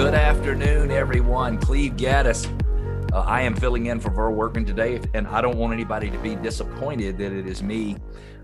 Good afternoon, everyone. Cleve Gaddis. Uh, I am filling in for Verl Workman today, and I don't want anybody to be disappointed that it is me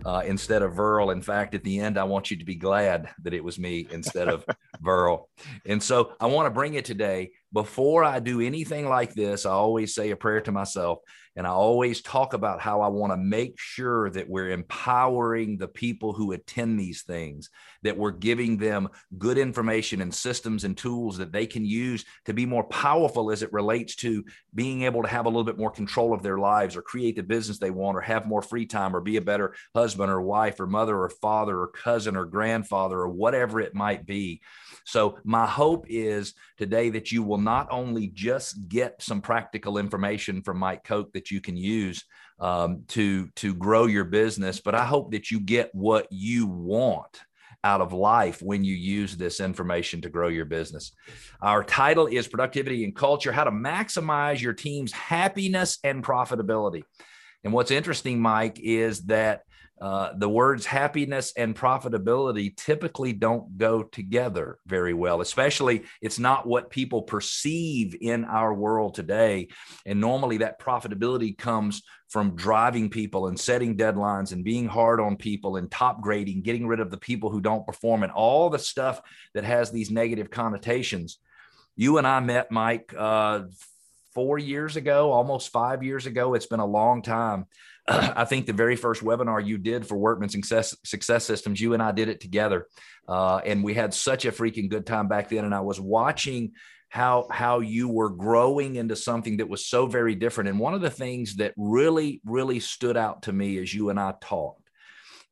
uh, instead of Verl. In fact, at the end, I want you to be glad that it was me instead of Verl. And so I want to bring it today. Before I do anything like this, I always say a prayer to myself and I always talk about how I want to make sure that we're empowering the people who attend these things, that we're giving them good information and systems and tools that they can use to be more powerful as it relates to being able to have a little bit more control of their lives or create the business they want or have more free time or be a better husband or wife or mother or father or cousin or grandfather or whatever it might be. So, my hope is today that you will not only just get some practical information from Mike Koch that you can use um, to, to grow your business, but I hope that you get what you want out of life when you use this information to grow your business. Our title is Productivity and Culture How to Maximize Your Team's Happiness and Profitability. And what's interesting, Mike, is that uh, the words happiness and profitability typically don't go together very well, especially it's not what people perceive in our world today. And normally that profitability comes from driving people and setting deadlines and being hard on people and top grading, getting rid of the people who don't perform and all the stuff that has these negative connotations. You and I met Mike uh, four years ago, almost five years ago. It's been a long time. I think the very first webinar you did for Workman Success, Success Systems, you and I did it together. Uh, and we had such a freaking good time back then. And I was watching how how you were growing into something that was so very different. And one of the things that really, really stood out to me as you and I talked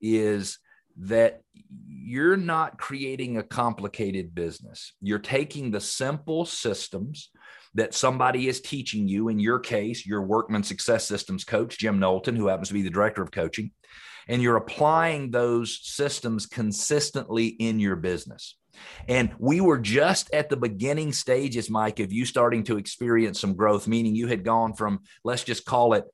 is that you're not creating a complicated business. You're taking the simple systems that somebody is teaching you. In your case, your Workman Success Systems coach, Jim Knowlton, who happens to be the director of coaching, and you're applying those systems consistently in your business. And we were just at the beginning stages, Mike, of you starting to experience some growth, meaning you had gone from, let's just call it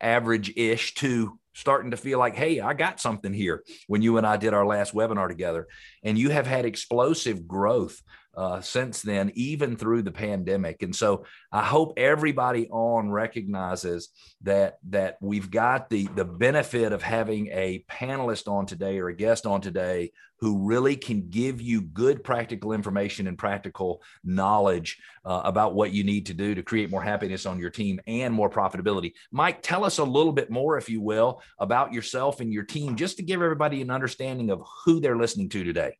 average ish to starting to feel like, hey, I got something here when you and I did our last webinar together. And you have had explosive growth uh, since then, even through the pandemic. And so I hope everybody on recognizes that that we've got the the benefit of having a panelist on today or a guest on today who really can give you good practical information and practical knowledge uh, about what you need to do to create more happiness on your team and more profitability. Mike, tell us a little bit more, if you will, about yourself and your team, just to give everybody an understanding of who they're listening to today.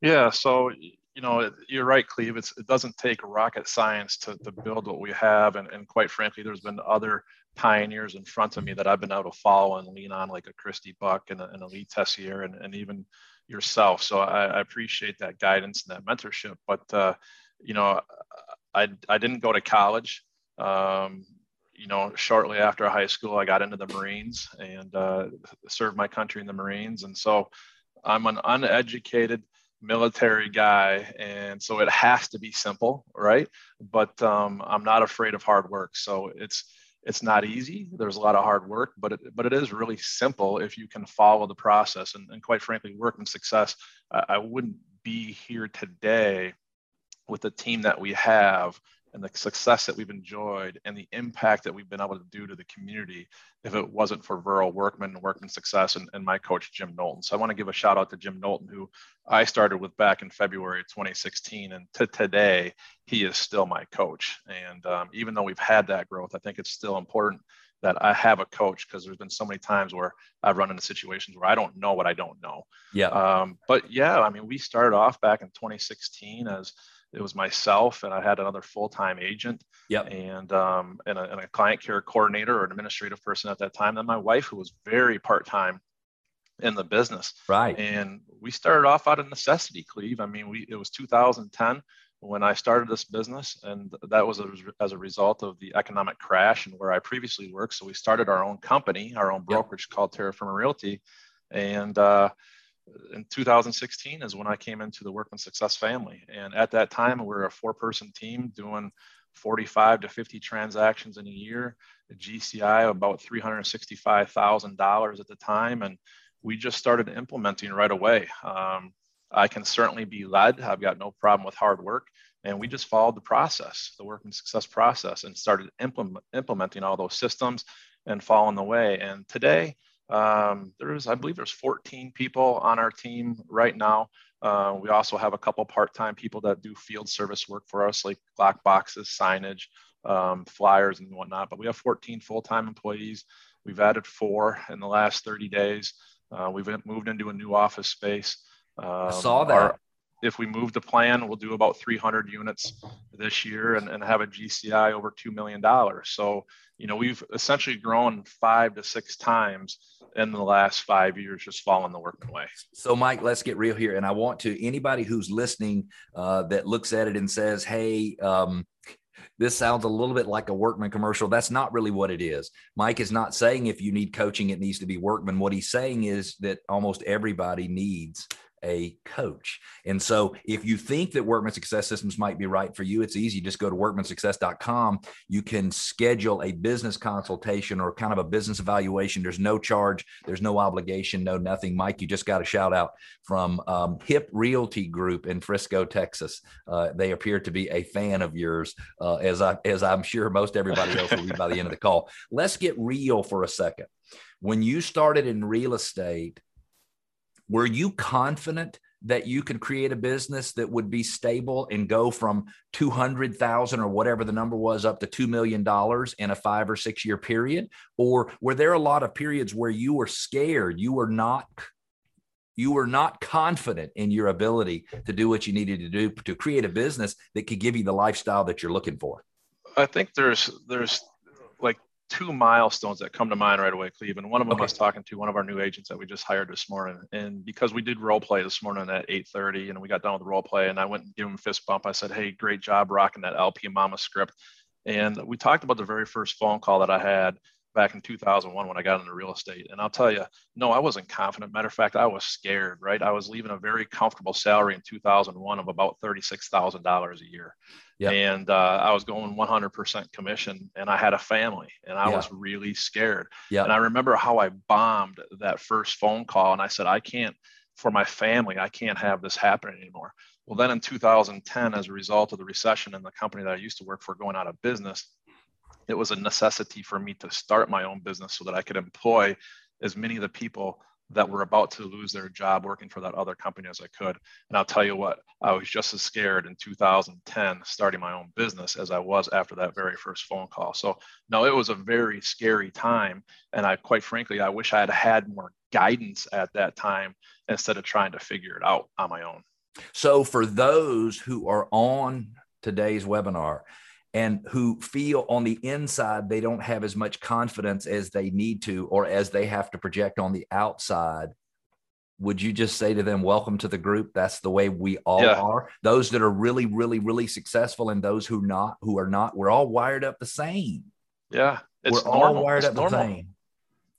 Yeah, so you know, you're right, Cleve. It's, it doesn't take rocket science to, to build what we have. And, and quite frankly, there's been other pioneers in front of me that I've been able to follow and lean on, like a Christy Buck and a, and a Lee Tessier and, and even yourself. So I, I, appreciate that guidance and that mentorship. But, uh, you know, I, I didn't go to college. Um, you know, shortly after high school, I got into the Marines and uh, served my country in the Marines. And so I'm an uneducated, military guy and so it has to be simple right? But um, i'm not afraid of hard work so it's it's not easy. There's a lot of hard work but it, but it is really simple if you can follow the process and, and quite frankly Workman Success. I, I wouldn't be here today with the team that we have and the success that we've enjoyed and the impact that we've been able to do to the community if it wasn't for Verl Workman and Workman Success and, and my coach, Jim Knowlton. So I want to give a shout out to Jim Knowlton, who I started with back in February 2016. And to today, he is still my coach. And um, even though we've had that growth, I think it's still important that I have a coach because there's been so many times where I've run into situations where I don't know what I don't know. Yeah. Um, but yeah, I mean, we started off back in 2016 as it was myself and I had another full-time agent yep. and, um, and, a, and a client care coordinator or an administrative person at that time. Then my wife, who was very part-time in the business. Right. And we started off out of necessity, Cleve. I mean, we, it was 2010 when I started this business, and that was as a result of the economic crash and where I previously worked. So we started our own company, our own brokerage yep. called Terra Firma Realty. And, uh, in 2016 is when I came into the Workman Success family. And at that time, we were a four person team doing 45 to 50 transactions in a year, a GCI of about $365,000 at the time. And we just started implementing right away. Um, I can certainly be led. I've got no problem with hard work. And we just followed the process, the workman success process, and started implement, implementing all those systems and following the way. And today, um, there's, I believe, there's 14 people on our team right now. Uh, we also have a couple part-time people that do field service work for us, like lock boxes, signage, um, flyers, and whatnot. But we have 14 full-time employees. We've added four in the last 30 days. Uh, we've moved into a new office space. Um, I saw that. Our, if we move the plan, we'll do about 300 units this year and, and have a GCI over $2 million. So, you know, we've essentially grown five to six times in the last five years, just following the workman way. So, Mike, let's get real here. And I want to anybody who's listening uh, that looks at it and says, hey, um, this sounds a little bit like a workman commercial. That's not really what it is. Mike is not saying if you need coaching, it needs to be workman. What he's saying is that almost everybody needs a coach. And so if you think that Workman Success Systems might be right for you, it's easy. Just go to workmansuccess.com. You can schedule a business consultation or kind of a business evaluation. There's no charge, there's no obligation, no nothing. Mike, you just got a shout out from um, HIP Realty Group in Frisco, Texas. Uh, they appear to be a fan of yours, uh, as I as I'm sure most everybody else will be by the end of the call. Let's get real for a second. When you started in real estate, were you confident that you could create a business that would be stable and go from 200,000 or whatever the number was up to 2 million dollars in a 5 or 6 year period? Or were there a lot of periods where you were scared you were not you were not confident in your ability to do what you needed to do to create a business that could give you the lifestyle that you're looking for? I think there's there's like two milestones that come to mind right away, Cleveland. One of them okay. I was talking to one of our new agents that we just hired this morning. And because we did role play this morning at 8:30 and we got done with the role play and I went and gave him a fist bump. I said, Hey, great job rocking that LP Mama script. And we talked about the very first phone call that I had back in 2001 when I got into real estate. And I'll tell you, no, I wasn't confident. Matter of fact, I was scared, right? I was leaving a very comfortable salary in 2001 of about $36,000 a year. Yep. And uh, I was going 100% commission and I had a family and I was really scared. Yep. And I remember how I bombed that first phone call and I said, I can't, for my family, I can't have this happen anymore. Well, then in 2010, as a result of the recession and the company that I used to work for going out of business, it was a necessity for me to start my own business so that I could employ as many of the people that were about to lose their job working for that other company as I could. And I'll tell you what, I was just as scared in 2010 starting my own business as I was after that very first phone call. So no, it was a very scary time. And I quite frankly, I wish I had had more guidance at that time instead of trying to figure it out on my own. So for those who are on today's webinar and who feel on the inside they don't have as much confidence as they need to or as they have to project on the outside would you just say to them welcome to the group that's the way we all yeah. are those that are really really really successful and those who not who are not we're all wired up the same yeah it's we're normal. all wired it's up normal. the same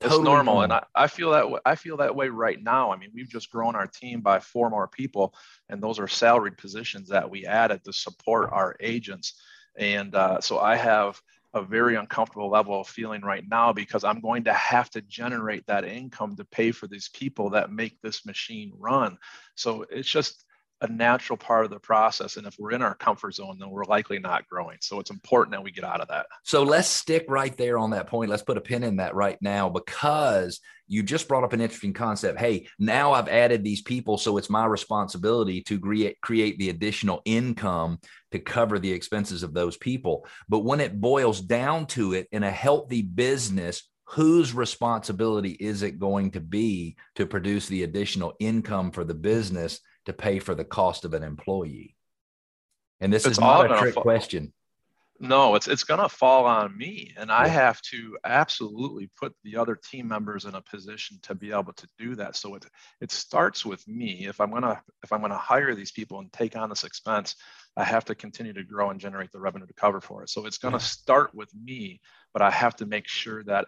it's totally normal, normal. and I, I feel that way, I feel that way right now. I mean, we've just grown our team by four more people, and those are salaried positions that we added to support our agents and uh, so I have a very uncomfortable level of feeling right now because I'm going to have to generate that income to pay for these people that make this machine run. So it's just a natural part of the process. And if we're in our comfort zone, then we're likely not growing. So it's important that we get out of that. So let's stick right there on that point. Let's put a pin in that right now because you just brought up an interesting concept. Hey, now I've added these people. So it's my responsibility to create, create the additional income to cover the expenses of those people. But when it boils down to it in a healthy business, whose responsibility is it going to be to produce the additional income for the business to pay for the cost of an employee? And this it's is not a trick fall. question. No, it's it's going to fall on me, and I have to absolutely put the other team members in a position to be able to do that. So it it starts with me. If I'm gonna if I'm gonna hire these people and take on this expense, I have to continue to grow and generate the revenue to cover for it. So it's going to start with me, but I have to make sure that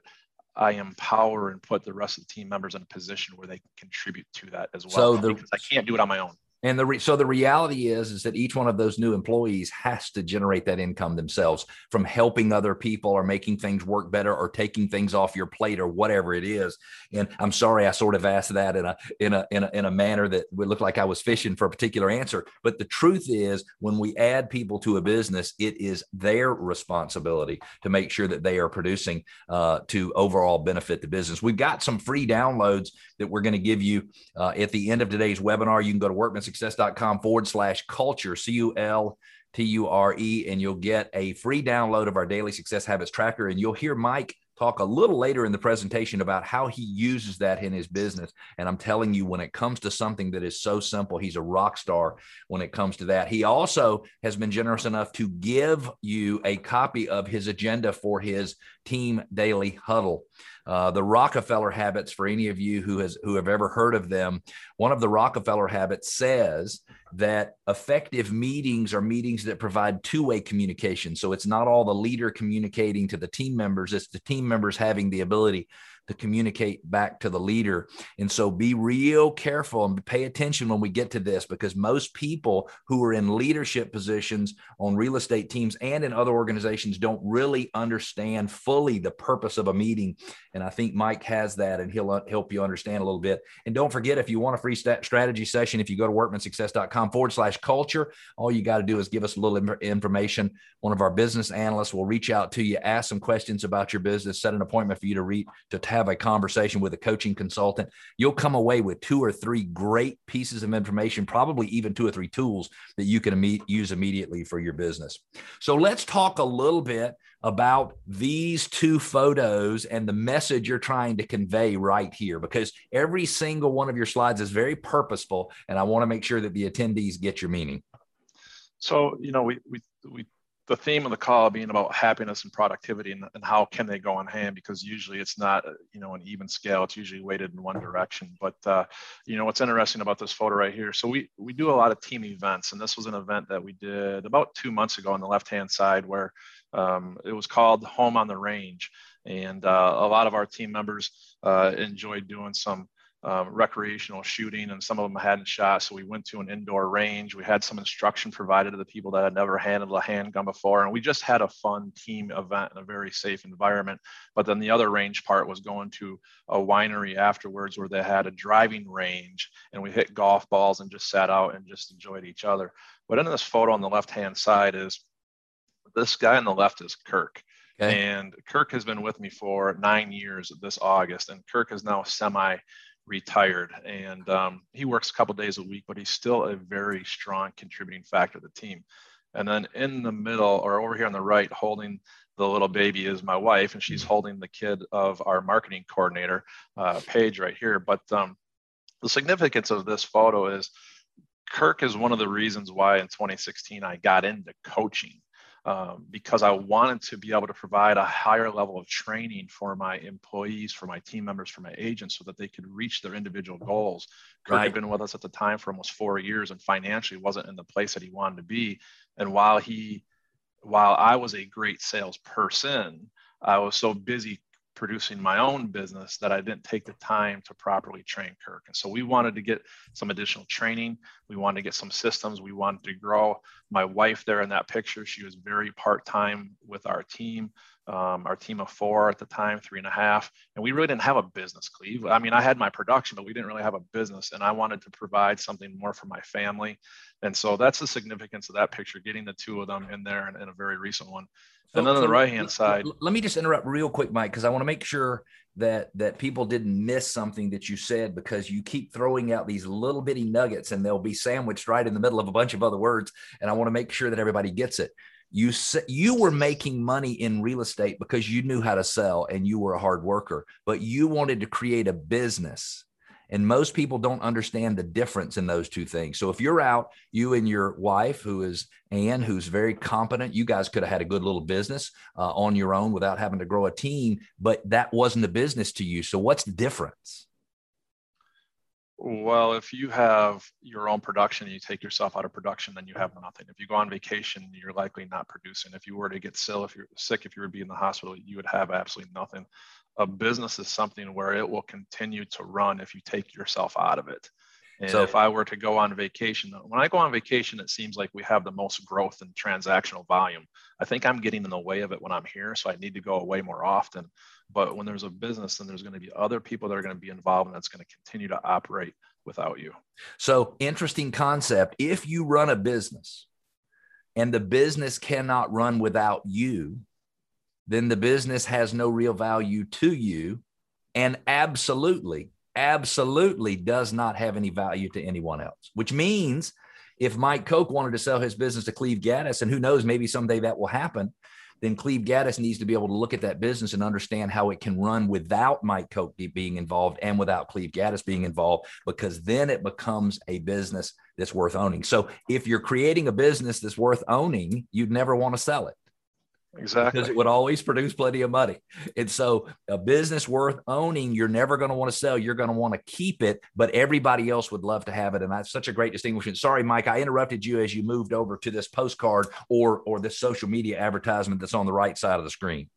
I empower and put the rest of the team members in a position where they contribute to that as well. So the, because I can't do it on my own. And the re- so the reality is is that each one of those new employees has to generate that income themselves from helping other people or making things work better or taking things off your plate or whatever it is. And I'm sorry I sort of asked that in a in a in a, in a manner that would look like I was fishing for a particular answer. But the truth is when we add people to a business, it is their responsibility to make sure that they are producing uh, to overall benefit the business. We've got some free downloads that we're going to give you uh, at the end of today's webinar. You can go to workmansuccess.com forward slash culture, C U L T U R E, and you'll get a free download of our daily success habits tracker. And you'll hear Mike talk a little later in the presentation about how he uses that in his business. And I'm telling you, when it comes to something that is so simple, he's a rock star when it comes to that. He also has been generous enough to give you a copy of his agenda for his team daily huddle. Uh, the Rockefeller habits, for any of you who has who have ever heard of them, one of the Rockefeller habits says that effective meetings are meetings that provide two-way communication. So it's not all the leader communicating to the team members; it's the team members having the ability to communicate back to the leader. And so be real careful and pay attention when we get to this because most people who are in leadership positions on real estate teams and in other organizations don't really understand fully the purpose of a meeting. And I think Mike has that and he'll uh, help you understand a little bit. And don't forget, if you want a free strategy session, if you go to workmansuccess.com forward slash culture, all you got to do is give us a little information. One of our business analysts will reach out to you, ask some questions about your business, set an appointment for you to read to have a conversation with a coaching consultant, you'll come away with two or three great pieces of information, probably even two or three tools that you can imme- use immediately for your business. So let's talk a little bit about these two photos and the message you're trying to convey right here because every single one of your slides is very purposeful and I want to make sure that the attendees get your meaning. So, you know, we we we the theme of the call being about happiness and productivity and, and how can they go in hand because usually it's not you know an even scale. It's usually weighted in one direction. But uh, you know what's interesting about this photo right here so we we do a lot of team events and this was an event that we did about two months ago on the left hand side where um, it was called home on the range. And uh, a lot of our team members uh, enjoyed doing some um, recreational shooting, and some of them hadn't shot. So we went to an indoor range. We had some instruction provided to the people that had never handled a handgun before, and we just had a fun team event in a very safe environment. But then the other range part was going to a winery afterwards where they had a driving range, and we hit golf balls and just sat out and just enjoyed each other. But in this photo on the left hand side is this guy on the left is Kirk. Okay. And Kirk has been with me for nine years this August, and Kirk is now semi retired and um, he works a couple days a week but he's still a very strong contributing factor to the team. And then in the middle or over here on the right holding the little baby is my wife and she's holding the kid of our marketing coordinator uh, Paige right here. But um, the significance of this photo is kirk is one of the reasons why in 2016 i got into coaching um, because I wanted to be able to provide a higher level of training for my employees, for my team members, for my agents, so that they could reach their individual goals. Kirk right. had been with us at the time for almost four years, and financially wasn't in the place that he wanted to be. And while he, while I was a great salesperson, I was so busy producing my own business that I didn't take the time to properly train Kirk. And so we wanted to get some additional training. We wanted to get some systems. We wanted to grow. My wife there in that picture, she was very part time with our team, um, our team of four at the time, three and a half. And we really didn't have a business, Cleve. I mean, I had my production, but we didn't really have a business. And I wanted to provide something more for my family. And so that's the significance of that picture, getting the two of them in there and, and a very recent one. So, and then on the right hand side. Let me just interrupt real quick, Mike, because I want to make sure that that people didn't miss something that you said because you keep throwing out these little bitty nuggets and they'll be sandwiched right in the middle of a bunch of other words. And I want to make sure that everybody gets it. You you were making money in real estate because you knew how to sell and you were a hard worker, but you wanted to create a business and most people don't understand the difference in those two things. So if you're out, you and your wife, who is Anne, who's very competent, you guys could have had a good little business uh, on your own without having to grow a team, but that wasn't a business to you. So what's the difference? Well, if you have your own production and you take yourself out of production, then you have nothing. If you go on vacation, you're likely not producing. If you were to get sick, if you're sick, if you were to be in the hospital, you would have absolutely nothing a business is something where it will continue to run if you take yourself out of it. And so, if I were to go on vacation, when I go on vacation, it seems like we have the most growth in transactional volume. I think I'm getting in the way of it when I'm here, so I need to go away more often. But when there's a business, then there's going to be other people that are going to be involved, and that's going to continue to operate without you. So, interesting concept. If you run a business and the business cannot run without you, then the business has no real value to you and absolutely absolutely does not have any value to anyone else, which means if Mike Koch wanted to sell his business to Cleve Gaddis, and who knows, maybe someday that will happen, then Cleve Gaddis needs to be able to look at that business and understand how it can run without Mike Koch being involved and without Cleve Gaddis being involved, because then it becomes a business that's worth owning. So if you're creating a business that's worth owning, you'd never want to sell it. Exactly. Because it would always produce plenty of money. And so, a business worth owning, you're never going to want to sell. You're going to want to keep it, but everybody else would love to have it. And that's such a great distinction. Sorry, Mike, I interrupted you as you moved over to this postcard or or this social media advertisement that's on the right side of the screen.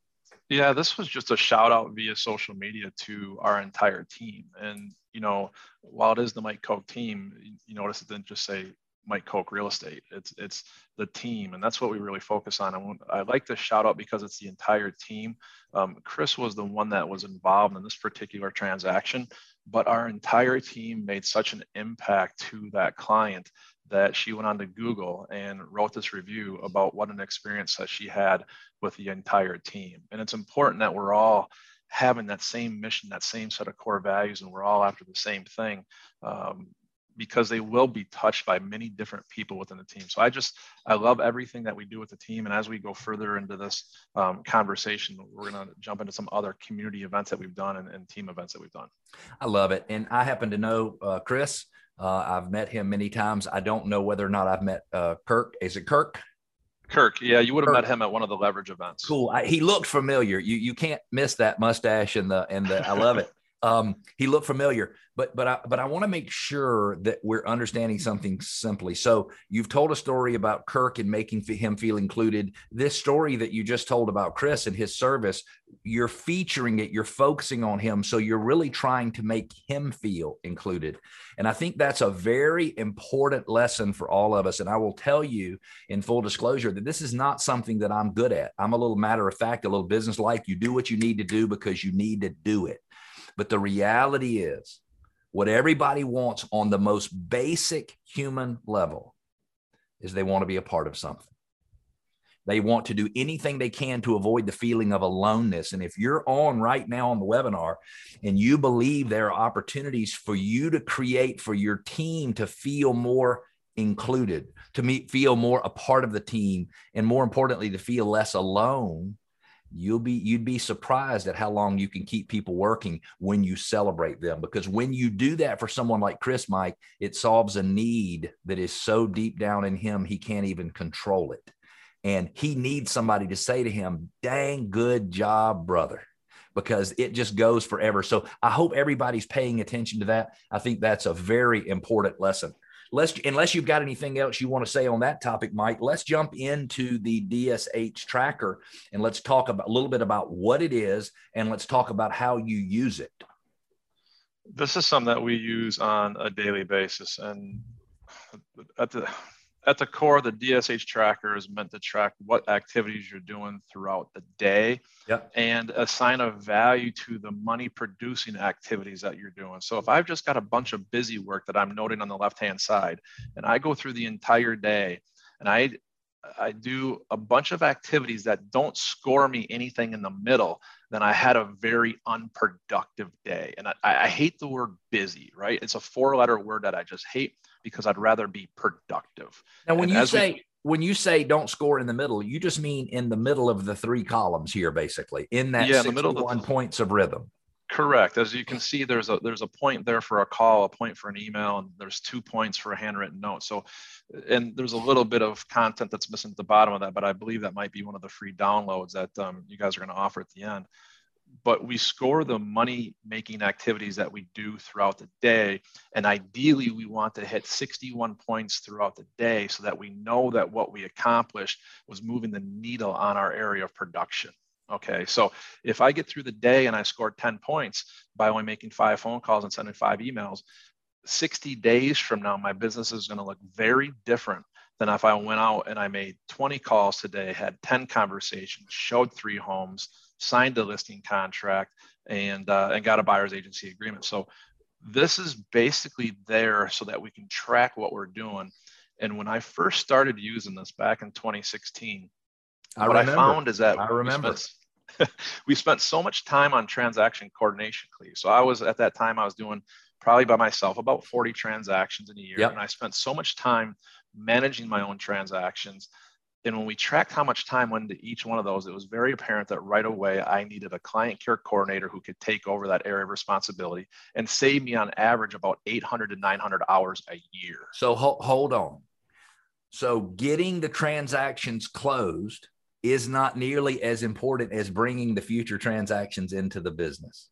Yeah, this was just a shout out via social media to our entire team. And, you know, while it is the Mike Koch team, you notice it didn't just say Mike Koch Real Estate. It's it's the team, and that's what we really focus on. And I like to shout out because it's the entire team. Um, Chris was the one that was involved in this particular transaction, but our entire team made such an impact to that client that she went on to Google and wrote this review about what an experience that she had with the entire team. And it's important that we're all having that same mission, that same set of core values, and we're all after the same thing. Um, because they will be touched by many different people within the team. So I just, I love everything that we do with the team. And as we go further into this um, conversation, we're going to jump into some other community events that we've done and, and, team events that we've done. I love it. And I happen to know uh, Chris. Uh, I've met him many times. I don't know whether or not I've met uh, Kirk. Is it Kirk? Kirk, yeah, you would have Kirk. met him at one of the leverage events. Cool. I, he looked familiar. You you can't miss that mustache and the and the. I love it. Um, he looked familiar, but but I but I want to make sure that we're understanding something simply. So you've told a story about Kirk and making him feel included. This story that you just told about Chris and his service, you're featuring it, you're focusing on him, so you're really trying to make him feel included. And I think that's a very important lesson for all of us. And I will tell you in full disclosure that this is not something that I'm good at. I'm a little matter of fact, a little business like. You do what you need to do because you need to do it. But the reality is, what everybody wants on the most basic human level is they want to be a part of something. They want to do anything they can to avoid the feeling of aloneness. And if you're on right now on the webinar and you believe there are opportunities for you to create for your team to feel more included, to meet, feel more a part of the team, and more importantly, to feel less alone, you'll be you'd be surprised at how long you can keep people working when you celebrate them. Because when you do that for someone like chris mike it solves a need that is so deep down in him he can't even control it. And he needs somebody to say to him dang good job brother because it just goes forever. So i hope everybody's paying attention to that. I think that's a very important lesson let's unless you've got anything else you want to say on that topic mike let's jump into the dsh tracker and let's talk about a little bit about what it is and let's talk about how you use it. This is something that we use on a daily basis. And at the at the core, the DSH tracker is meant to track what activities you're doing throughout the day yep. and assign a value to the money producing activities that you're doing. So if I've just got a bunch of busy work that I'm noting on the left hand side and I go through the entire day and I I do a bunch of activities that don't score me anything in the middle, then I had a very unproductive day. And I, I hate the word busy, right? It's a four letter word that I just hate because I'd rather be productive. Now, when and you say we, when you say don't score in the middle, you just mean in the middle of the three columns here, basically in that yeah, in the middle of the one points of rhythm. Correct. As you can see, there's a there's a point there for a call, a point for an email, and there's two points for a handwritten note. So, and there's a little bit of content that's missing at the bottom of that, but I believe that might be one of the free downloads that um, you guys are going to offer at the end but we score the money making activities that we do throughout the day. And ideally, we want to hit 61 points throughout the day so that we know that what we accomplished was moving the needle on our area of production. Okay, so if I get through the day and I scored 10 points by only making five phone calls and sending five emails, 60 days from now, my business is going to look very different than if I went out and I made 20 calls today, had 10 conversations, showed three homes, signed a listing contract, and uh, and got a buyer's agency agreement. So this is basically there so that we can track what we're doing. And when I first started using this back in 2016, I what remember. I found is that I remember. Spent, we spent so much time on transaction coordination, Cleve. So I was at that time I was doing probably by myself about 40 transactions in a year, yep. and I spent so much time managing my own transactions. And when we tracked how much time went into each one of those, it was very apparent that right away I needed a client care coordinator who could take over that area of responsibility and save me on average about 800 to 900 hours a year. So hold on. So getting the transactions closed is not nearly as important as bringing the future transactions into the business.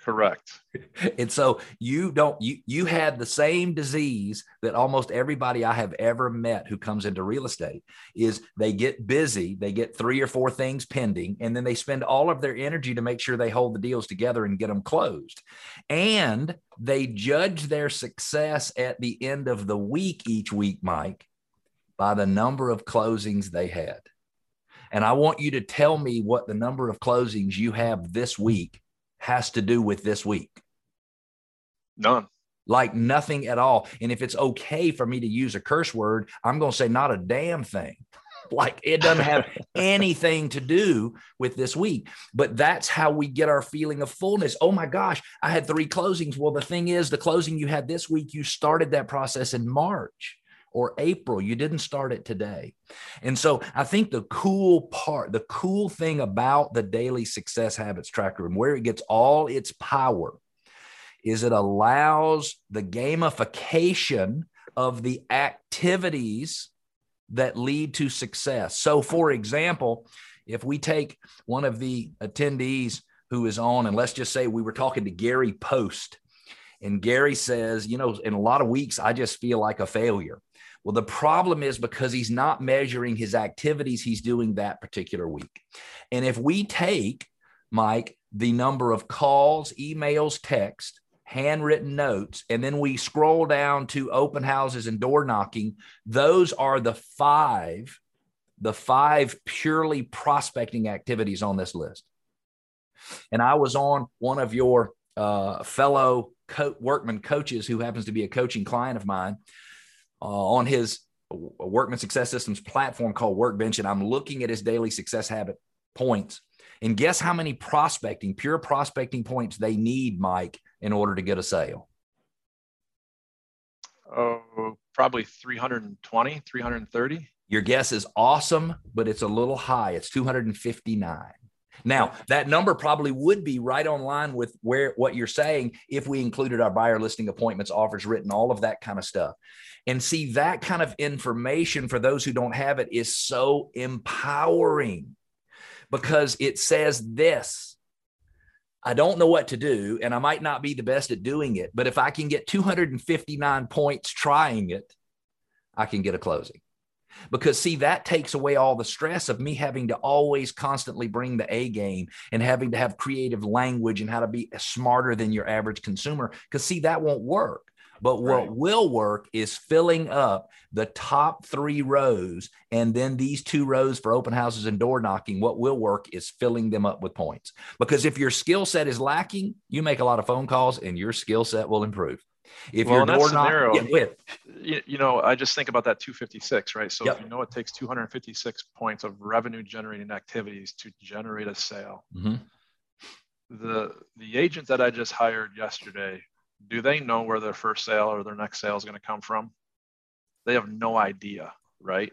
Correct. And so you don't you you had the same disease that almost everybody I have ever met who comes into real estate is they get busy, they get three or four things pending and then they spend all of their energy to make sure they hold the deals together and get them closed. And they judge their success at the end of the week each week, Mike, by the number of closings they had. And I want you to tell me what the number of closings you have this week has to do with this week? None. Like nothing at all. And if it's okay for me to use a curse word, I'm going to say not a damn thing. like it doesn't have anything to do with this week. But that's how we get our feeling of fullness. Oh my gosh, I had three closings. Well, the thing is, the closing you had this week, you started that process in March or April. You didn't start it today. And so I think the cool part, the cool thing about the daily success habits tracker and where it gets all its power is it allows the gamification of the activities that lead to success. So, for example, if we take one of the attendees who is on, and let's just say we were talking to Gary Post, and Gary says, you know, in a lot of weeks, I just feel like a failure. Well, the problem is because he's not measuring his activities he's doing that particular week. And if we take, Mike, the number of calls, emails, text, handwritten notes, and then we scroll down to open houses and door knocking, those are the five, the five purely prospecting activities on this list. And I was on one of your uh, fellow co- workman coaches who happens to be a coaching client of mine uh, on his Workman Success Systems platform called Workbench, and I'm looking at his daily success habit points. And guess how many prospecting, pure prospecting points they need, Mike, in order to get a sale? Oh, probably 320, 330. Your guess is awesome, but it's a little high. It's 259. Now, that number probably would be right on line with where what you're saying if we included our buyer listing appointments, offers written, all of that kind of stuff. And see, that kind of information for those who don't have it is so empowering because it says this I don't know what to do, and I might not be the best at doing it, but if I can get 259 points trying it, I can get a closing. Because, see, that takes away all the stress of me having to always constantly bring the A game and having to have creative language and how to be smarter than your average consumer. Because, see, that won't work. But what right. will work is filling up the top three rows and then these two rows for open houses and door knocking. What will work is filling them up with points. Because if your skill set is lacking, you make a lot of phone calls and your skill set will improve. If well, your door scenario, you know, I just think about that 256, right? So yep. if you know it takes 256 points of revenue generating activities to generate a sale. Mm-hmm. The the agent that I just hired yesterday do they know where their first sale or their next sale is going to come from? They have no idea, right?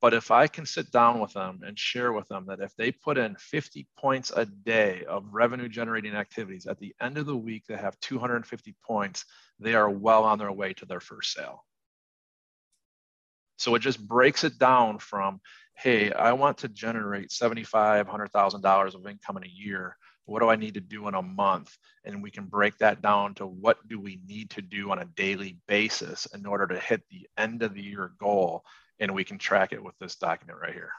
But if I can sit down with them and share with them that if they put in 50 points a day of revenue generating activities, at the end of the week, they have 250 points, they are well on their way to their first sale. So it just breaks it down from, hey, I want to generate $75,000, $100,000 of income in a year what do I need to do in a month? And we can break that down to what do we need to do on a daily basis in order to hit the end of the year goal. And we can track it with this document right here.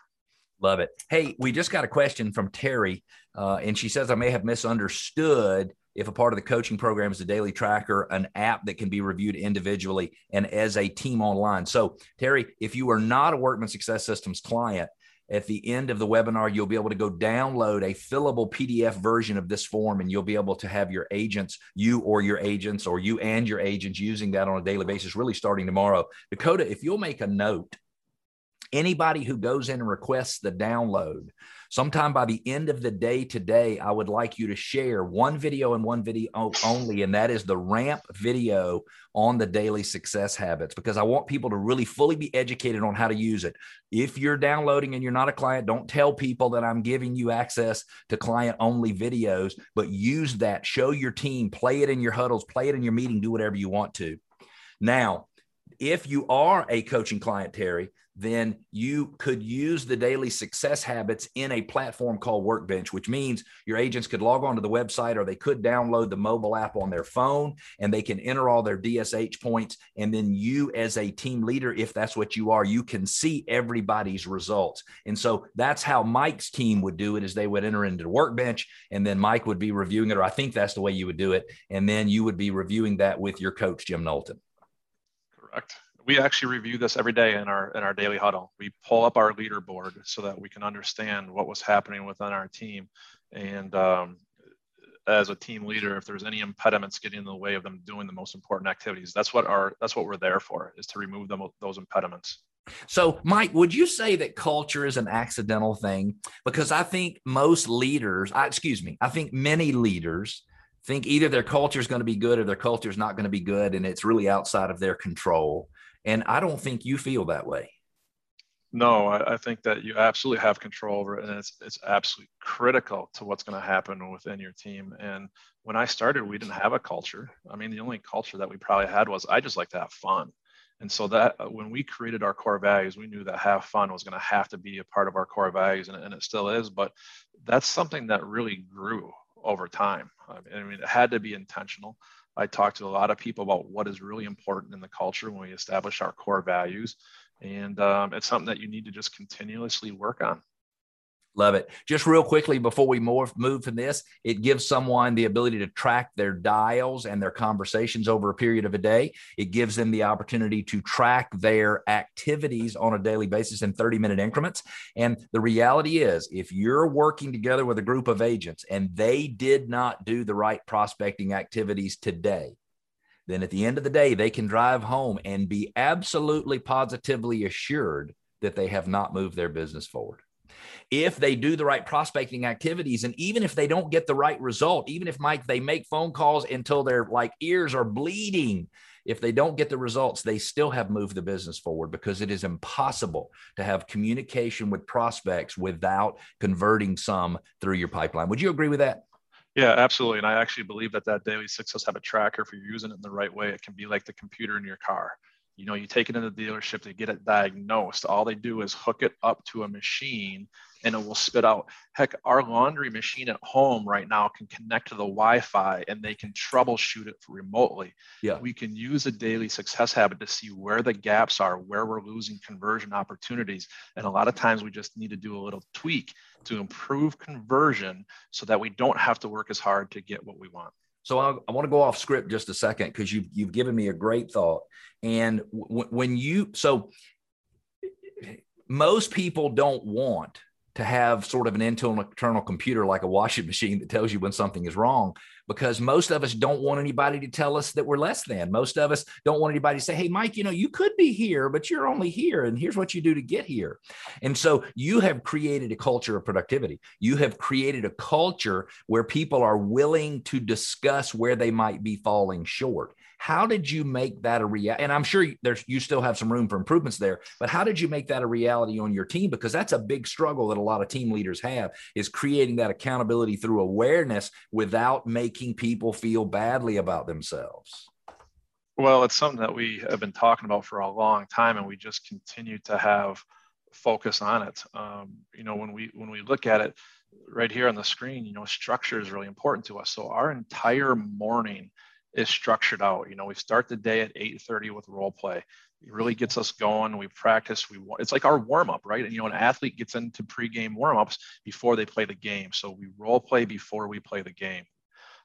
Love it. Hey, we just got a question from Terry, uh, and she says, I may have misunderstood if a part of the coaching program is a daily tracker, an app that can be reviewed individually and as a team online. So, Terry, if you are not a Workman Success Systems client, at the end of the webinar, you'll be able to go download a fillable PDF version of this form, and you'll be able to have your agents, you or your agents, or you and your agents using that on a daily basis, really starting tomorrow. Dakota, if you'll make a note, anybody who goes in and requests the download, sometime by the end of the day today, I would like you to share one video and one video only, and that is the ramp video on the daily success habits, because I want people to really fully be educated on how to use it. If you're downloading and you're not a client, don't tell people that I'm giving you access to client only videos, but use that, show your team, play it in your huddles, play it in your meeting, do whatever you want to. Now, if you are a coaching client, Terry, then you could use the daily success habits in a platform called Workbench, which means your agents could log on to the website or they could download the mobile app on their phone and they can enter all their DSH points. And then you, as a team leader, if that's what you are, you can see everybody's results. And so that's how Mike's team would do it is they would enter into the Workbench and then Mike would be reviewing it, or I think that's the way you would do it. And then you would be reviewing that with your coach, Jim Knowlton. Correct we actually review this every day in our in our daily huddle. We pull up our leaderboard so that we can understand what was happening within our team, and um, as a team leader, if there's any impediments getting in the way of them doing the most important activities, that's what our that's what we're there for is to remove them those impediments. So, Mike, would you say that culture is an accidental thing? Because I think most leaders, I, excuse me, I think many leaders think either their culture is going to be good or their culture is not going to be good, and it's really outside of their control. And I don't think you feel that way. No, I, I, think that you absolutely have control over it, and it's it's absolutely critical to what's going to happen within your team. And when I started, we didn't have a culture. I mean, the only culture that we probably had was I just like to have fun. And so that uh, when we created our core values, we knew that have fun was going to have to be a part of our core values, and, and it still is. But that's something that really grew over time. I mean, it had to be intentional. I talk to a lot of people about what is really important in the culture when we establish our core values. And um, it's something that you need to just continuously work on. Love it. Just real quickly before we move move from this, it gives someone the ability to track their dials and their conversations over a period of a day. It gives them the opportunity to track their activities on a daily basis in 30 minute increments. And the reality is, if you're working together with a group of agents and they did not do the right prospecting activities today, then at the end of the day, they can drive home and be absolutely positively assured that they have not moved their business forward if they do the right prospecting activities and even if they don't get the right result even if mike they make phone calls until their like ears are bleeding if they don't get the results they still have moved the business forward because it is impossible to have communication with prospects without converting some through your pipeline would you agree with that yeah, absolutely. And I actually believe that that daily success habit tracker, if you're using it in the right way, it can be like the computer in your car. You know, you take it into the dealership to get it diagnosed. All they do is hook it up to a machine and it will spit out. Heck, our laundry machine at home right now can connect to the Wi-Fi and they can troubleshoot it remotely. Yeah. We can use a daily success habit to see where the gaps are, where we're losing conversion opportunities. And a lot of times we just need to do a little tweak to improve conversion so that we don't have to work as hard to get what we want. So I, I want to go off script just a second because you've you've given me a great thought. And w- when you so most people don't want to have sort of an internal, internal computer like a washing machine that tells you when something is wrong because most of us don't want anybody to tell us that we're less than. Most of us don't want anybody to say, Hey, Mike, you know, you could be here, but you're only here. And here's what you do to get here. And so you have created a culture of productivity. You have created a culture where people are willing to discuss where they might be falling short. How did you make that a reality? And I'm sure there's you still have some room for improvements there, but how did you make that a reality on your team? Because that's a big struggle that a lot of team leaders have is creating that accountability through awareness without making people feel badly about themselves. Well, it's something that we have been talking about for a long time, and we just continue to have focus on it. Um, you know, when we when we look at it right here on the screen, you know, structure is really important to us. So our entire morning is structured out. You know, we start the day at 8:30 with role play. It really gets us going. We practice. We it's like our warm up, right? And you know, an athlete gets into pregame warm ups before they play the game. So we role play before we play the game.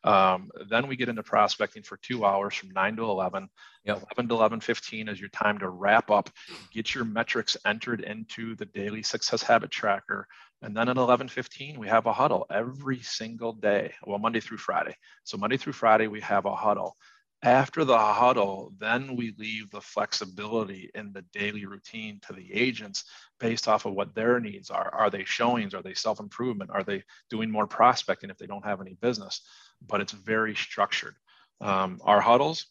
Um, then we get into prospecting for two hours from 9 to 11. Yep. 11 to 11:15 is your time to wrap up, get your metrics entered into the daily success habit tracker, and then at 11:15 we have a huddle every single day, well Monday through Friday. So Monday through Friday we have a huddle. After the huddle, then we leave the flexibility in the daily routine to the agents based off of what their needs are. Are they showings? Are they self improvement? Are they doing more prospecting if they don't have any business? But it's very structured. Um, our huddles,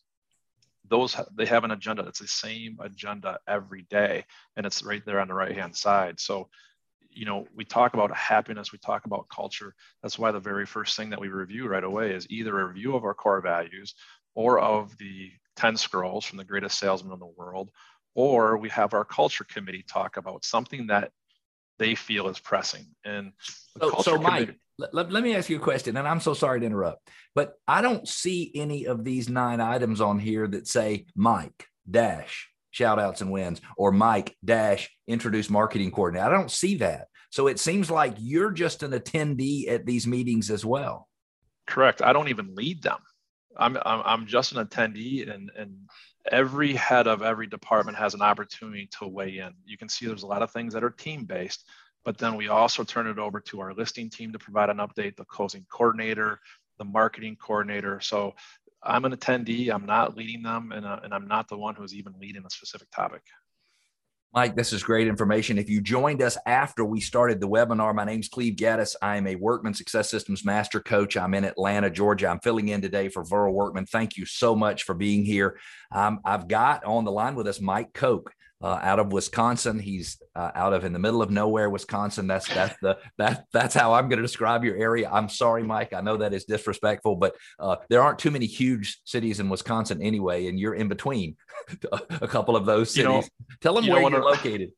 those they have an agenda. It's the same agenda every day, and it's right there on the right hand side. So you know, we talk about happiness, we talk about culture. That's why the very first thing that we review right away is either a review of our core values or of the 10 scrolls from the greatest salesman in the world, or we have our culture committee talk about something that they feel is pressing. And so, so Mike, let, let me ask you a question, and I'm so sorry to interrupt, but I don't see any of these nine items on here that say Mike dash shout outs and wins or Mike dash introduce marketing coordinator. I don't see that. So it seems like you're just an attendee at these meetings as well. Correct. I don't even lead them. I'm, I'm, I'm just an attendee and, and every head of every department has an opportunity to weigh in. You can see there's a lot of things that are team based, but then we also turn it over to our listing team to provide an update, the closing coordinator, the marketing coordinator. So I'm an attendee, I'm not leading them, and, uh, and I'm not the one who's even leading a specific topic. Mike, this is great information. If you joined us after we started the webinar, my name is Cleve Gaddis. I am a Workman Success Systems Master Coach. I'm in Atlanta, Georgia. I'm filling in today for Verl Workman. Thank you so much for being here. Um, I've got on the line with us Mike Koch uh, out of Wisconsin. He's uh, out of in the middle of nowhere, Wisconsin. That's that's the that that's how I'm going to describe your area. I'm sorry, Mike. I know that is disrespectful, but uh, there aren't too many huge cities in Wisconsin anyway, and you're in between a couple of those cities. You know, Tell them you where you're located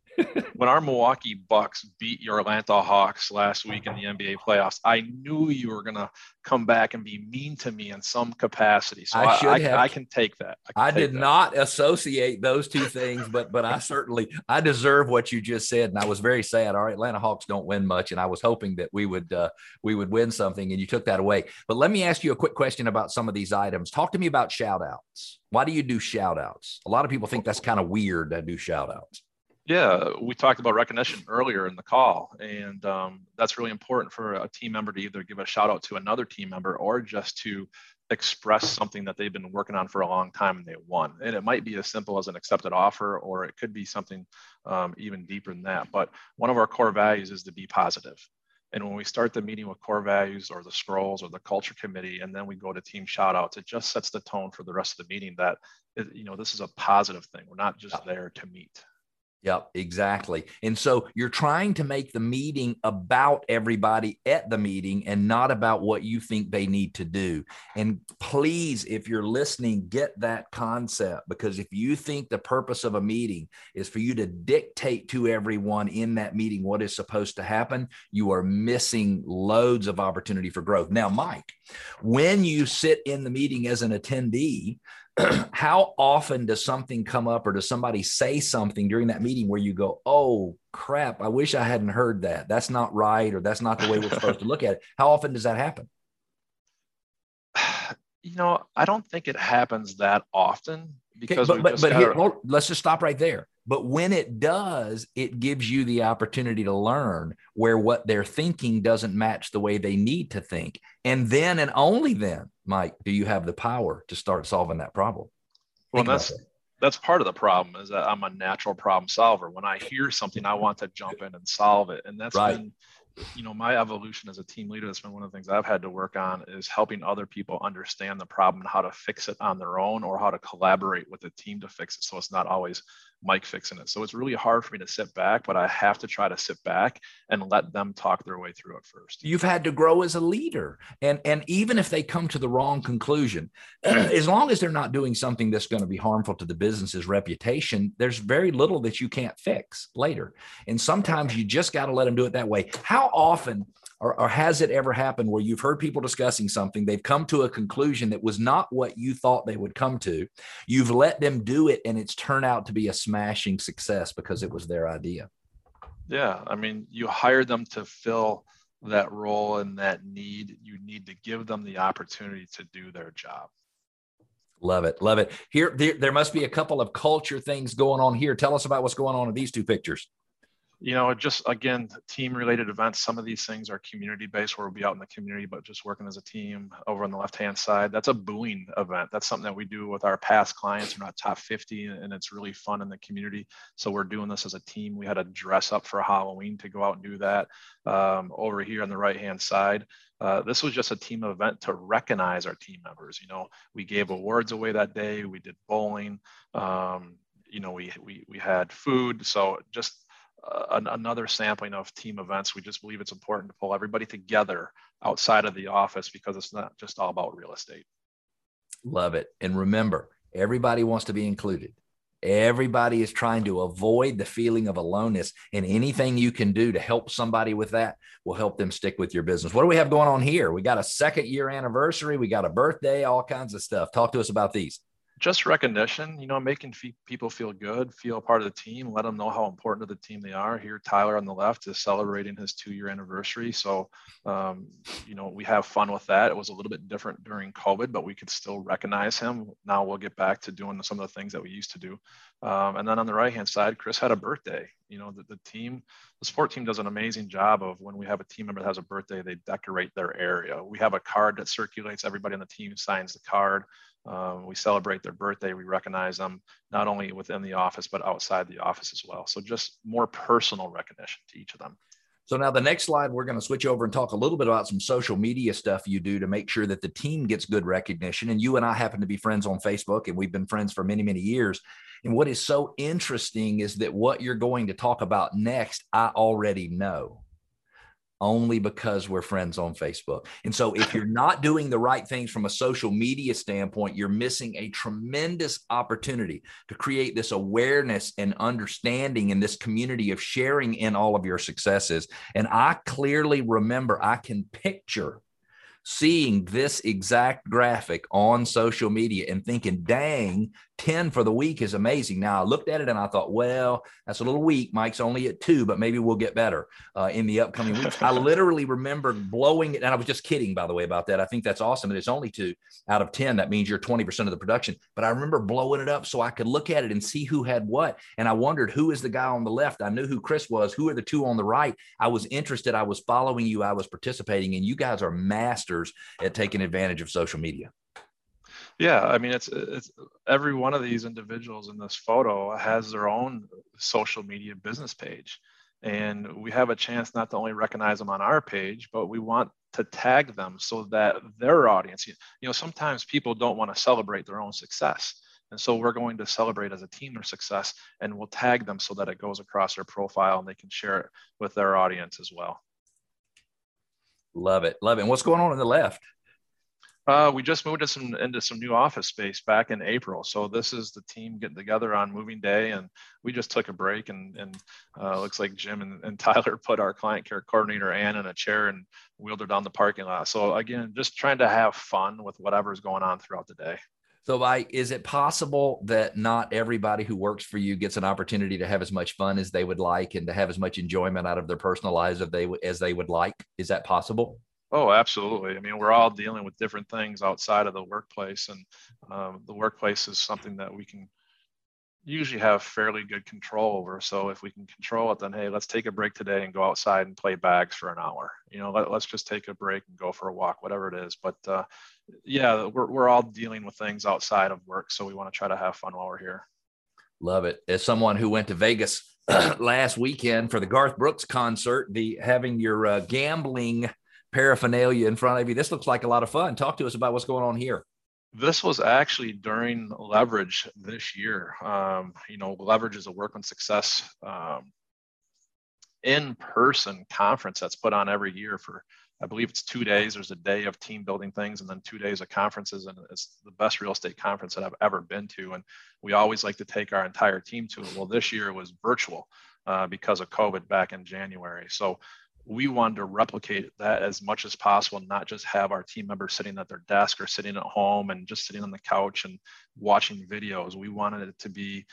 when our Milwaukee Bucks beat your Atlanta Hawks last week in the NBA playoffs, I knew you were going to come back and be mean to me in some capacity. So I, I, I, I can take that. I, did that. not associate those two things, but but I certainly I deserve what you just said, and I was very sad. Our Atlanta Hawks don't win much, and I was hoping that we would uh, we would win something, and you took that away. But let me ask you a quick question about some of these items. Talk to me about shout outs. Why do you do shout outs? A lot of people think that's kind of weird to do shout outs. Yeah, we talked about recognition earlier in the call, and um, that's really important for a team member to either give a shout out to another team member or just to express something that they've been working on for a long time and they won. And it might be as simple as an accepted offer, or it could be something um, even deeper than that. But one of our core values is to be positive. And when we start the meeting with core values or the scrolls or the culture committee, and then we go to team shout outs, it just sets the tone for the rest of the meeting that, you know, this is a positive thing. We're not just there to meet. Yep, exactly. And so you're trying to make the meeting about everybody at the meeting and not about what you think they need to do. And please, if you're listening, get that concept because if you think the purpose of a meeting is for you to dictate to everyone in that meeting what is supposed to happen, you are missing loads of opportunity for growth. Now, Mike, when you sit in the meeting as an attendee, how often does something come up or does somebody say something during that meeting where you go, oh crap, I wish I hadn't heard that. That's not right, or that's not the way we're supposed to look at it. How often does that happen? You know, I don't think it happens that often because okay, but, but, but here, well, let's just stop right there. But when it does, it gives you the opportunity to learn where what they're thinking doesn't match the way they need to think. And then and only then Mike, do you have the power to start solving that problem? Well, that's that's part of the problem is that I'm a natural problem solver. When I hear something, I want to jump in and solve it, and that's right. been you know my evolution as a team leader that's been one of the things i've had to work on is helping other people understand the problem and how to fix it on their own or how to collaborate with the team to fix it so it's not always mike fixing it. So it's really hard for me to sit back but i have to try to sit back and let them talk their way through it first. You've had to grow as a leader. And and even if they come to the wrong conclusion as long as they're not doing something that's going to be harmful to the business's reputation there's very little that you can't fix later. And sometimes you just got to let them do it that way. How often Or, or, has it ever happened where you've heard people discussing something, they've come to a conclusion that was not what you thought they would come to? You've let them do it, and it's turned out to be a smashing success because it was their idea. Yeah. I mean, you hire them to fill that role and that need. You need to give them the opportunity to do their job. Love it. Love it. Here, there, there must be a couple of culture things going on here. Tell us about what's going on in these two pictures you know, just again, team related events. Some of these things are community based where we'll be out in the community, but just working as a team over on the left hand side. That's a booing event. That's something that we do with our past clients. We're not top 50 and it's really fun in the community. So we're doing this as a team. We had to dress up for Halloween to go out and do that. Um, over here on the right hand side, uh, this was just a team event to recognize our team members. You know, we gave awards away that day. We did bowling. Um, you know, we, we, we had food. So just uh, another sampling of team events. We just believe it's important to pull everybody together outside of the office because it's not just all about real estate. Love it. And remember, everybody wants to be included. Everybody is trying to avoid the feeling of aloneness, and anything you can do to help somebody with that will help them stick with your business. What do we have going on here? We got a second year anniversary, we got a birthday, all kinds of stuff. Talk to us about these just recognition, you know, making people feel good, feel part of the team, let them know how important to the team they are. Here, Tyler on the left is celebrating his two year anniversary. So, um, you know, we have fun with that. It was a little bit different during COVID, but we could still recognize him. Now we'll get back to doing some of the things that we used to do. Um, and then on the right hand side, Chris had a birthday. You know, the, the team, the sport team does an amazing job of when we have a team member that has a birthday, they decorate their area. We have a card that circulates, everybody on the team signs the card. Um, we celebrate their birthday. We recognize them not only within the office, but outside the office as well. So just more personal recognition to each of them. So now the next slide, we're going to switch over and talk a little bit about some social media stuff you do to make sure that the team gets good recognition. And you and I happen to be friends on Facebook, and we've been friends for many, many years. And what is so interesting is that what you're going to talk about next, I already know only because we're friends on Facebook. And so if you're not doing the right things from a social media standpoint, you're missing a tremendous opportunity to create this awareness and understanding in this community of sharing in all of your successes. And I clearly remember, I can picture seeing this exact graphic on social media and thinking, dang, 10 for the week is amazing. Now I looked at it and I thought, well, that's a little weak. Mike's only at two, but maybe we'll get better uh, in the upcoming weeks. I literally remember blowing it. And I was just kidding, by the way, about that. I think that's awesome. And it's only two out of 10. That means you're 20% of the production. But I remember blowing it up so I could look at it and see who had what. And I wondered who is the guy on the left. I knew who Chris was. Who are the two on the right? I was interested. I was following you. I was participating. And you guys are masters at taking advantage of social media. Yeah, I mean, it's it's every one of these individuals in this photo has their own social media business page, and we have a chance not to only recognize them on our page, but we want to tag them so that their audience, you know, sometimes people don't want to celebrate their own success. And so we're going to celebrate as a team their success and we'll tag them so that it goes across their profile and they can share it with their audience as well. Love it. Love it. And what's going on on the left? Uh, we just moved into some into some new office space back in April. So this is the team getting together on moving day, and we just took a break. And and uh, looks like Jim and, and Tyler put our client care coordinator Ann in a chair and wheeled her down the parking lot. So again, just trying to have fun with whatever's going on throughout the day. So, Mike, is it possible that not everybody who works for you gets an opportunity to have as much fun as they would like and to have as much enjoyment out of their personal lives as they as they would like? Is that possible? Oh, absolutely. I mean, we're all dealing with different things outside of the workplace, and um, the workplace is something that we can usually have fairly good control over. So if we can control it, then hey, let's take a break today and go outside and play bags for an hour. You know, let, us just take a break and go for a walk, whatever it is. But uh, yeah, we're we're all dealing with things outside of work, so we want to try to have fun while we're here. Love it. As someone who went to Vegas last weekend for the Garth Brooks concert, the having your uh, gambling paraphernalia in front of you. This looks like a lot of fun. Talk to us about what's going on here. This was actually during Leverage this year. Um, you know, Leverage is a Workman Success um, in person conference that's put on every year for, I believe it's two days. There's a day of team building things and then two days of conferences. And it's the best real estate conference that I've ever been to. And we always like to take our entire team to it. Well, this year it was virtual uh, because of COVID back in January. So we wanted to replicate that as much as possible, not just have our team members sitting at their desk or sitting at home and just sitting on the couch and watching videos. We wanted it to be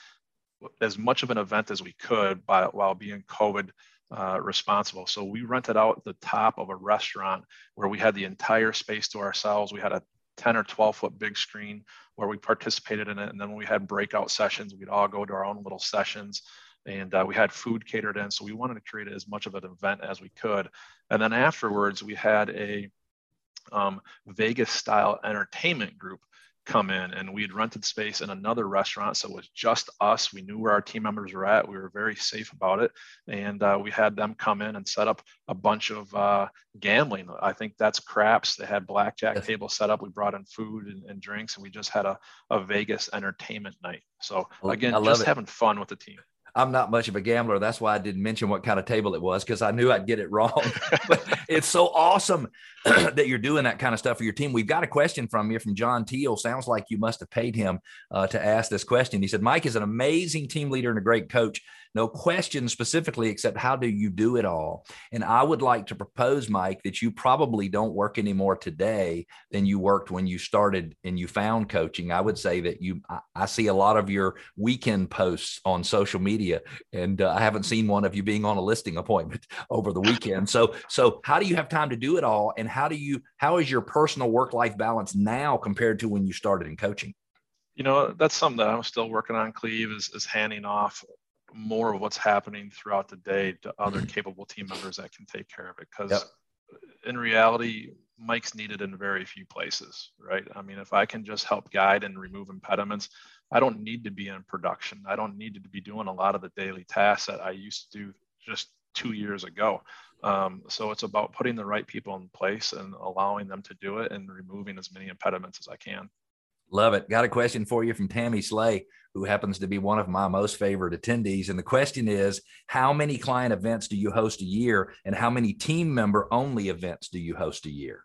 as much of an event as we could by, while being COVID uh, responsible. So we rented out the top of a restaurant where we had the entire space to ourselves. We had a 10 or 12 foot big screen where we participated in it. And then when we had breakout sessions, we'd all go to our own little sessions and uh, we had food catered in. So we wanted to create as much of an event as we could. And then afterwards, we had a um, Vegas style entertainment group come in and we had rented space in another restaurant so it was just us we knew where our team members were at we were very safe about it and uh, we had them come in and set up a bunch of uh, gambling i think that's craps they had blackjack yes. tables set up we brought in food and, and, drinks and we just had a, a vegas entertainment night so again just it. having fun with the team I'm not much of a gambler. That's why I didn't mention what kind of table it was because I knew I'd get it wrong. but it's so awesome that you're doing that kind of stuff for your team. We've got a question from you from John Teal. Sounds like you must have paid him uh, to ask this question. He said, Mike is an amazing team leader and a great coach. No question specifically, except how do you do it all? And I would like to propose, Mike, that you probably don't work any more today than you worked when you started and you found coaching. I would say that you, I, I see a lot of your weekend posts on social media, and uh, I haven't seen one of you being on a listing appointment over the weekend. So, so how do you have time to do it all? And how do you, how is your personal work life balance now compared to when you started in coaching? you know that's something that i'm still working on cleve is, is handing off more of what's happening throughout the day to other mm-hmm. capable team members that can take care of it. Because yep. in reality, Mike's needed in very few places, right? I mean, if I can just help guide and remove impediments, I don't need to be in production. I don't need to be doing a lot of the daily tasks that I used to do just two years ago. Um, so it's about putting the right people in place and allowing them to do it and removing as many impediments as I can. Love it. Got a question for you from Tammy Slay, who happens to be one of my most favorite attendees. And the question is How many client events do you host a year? And how many team member only events do you host a year?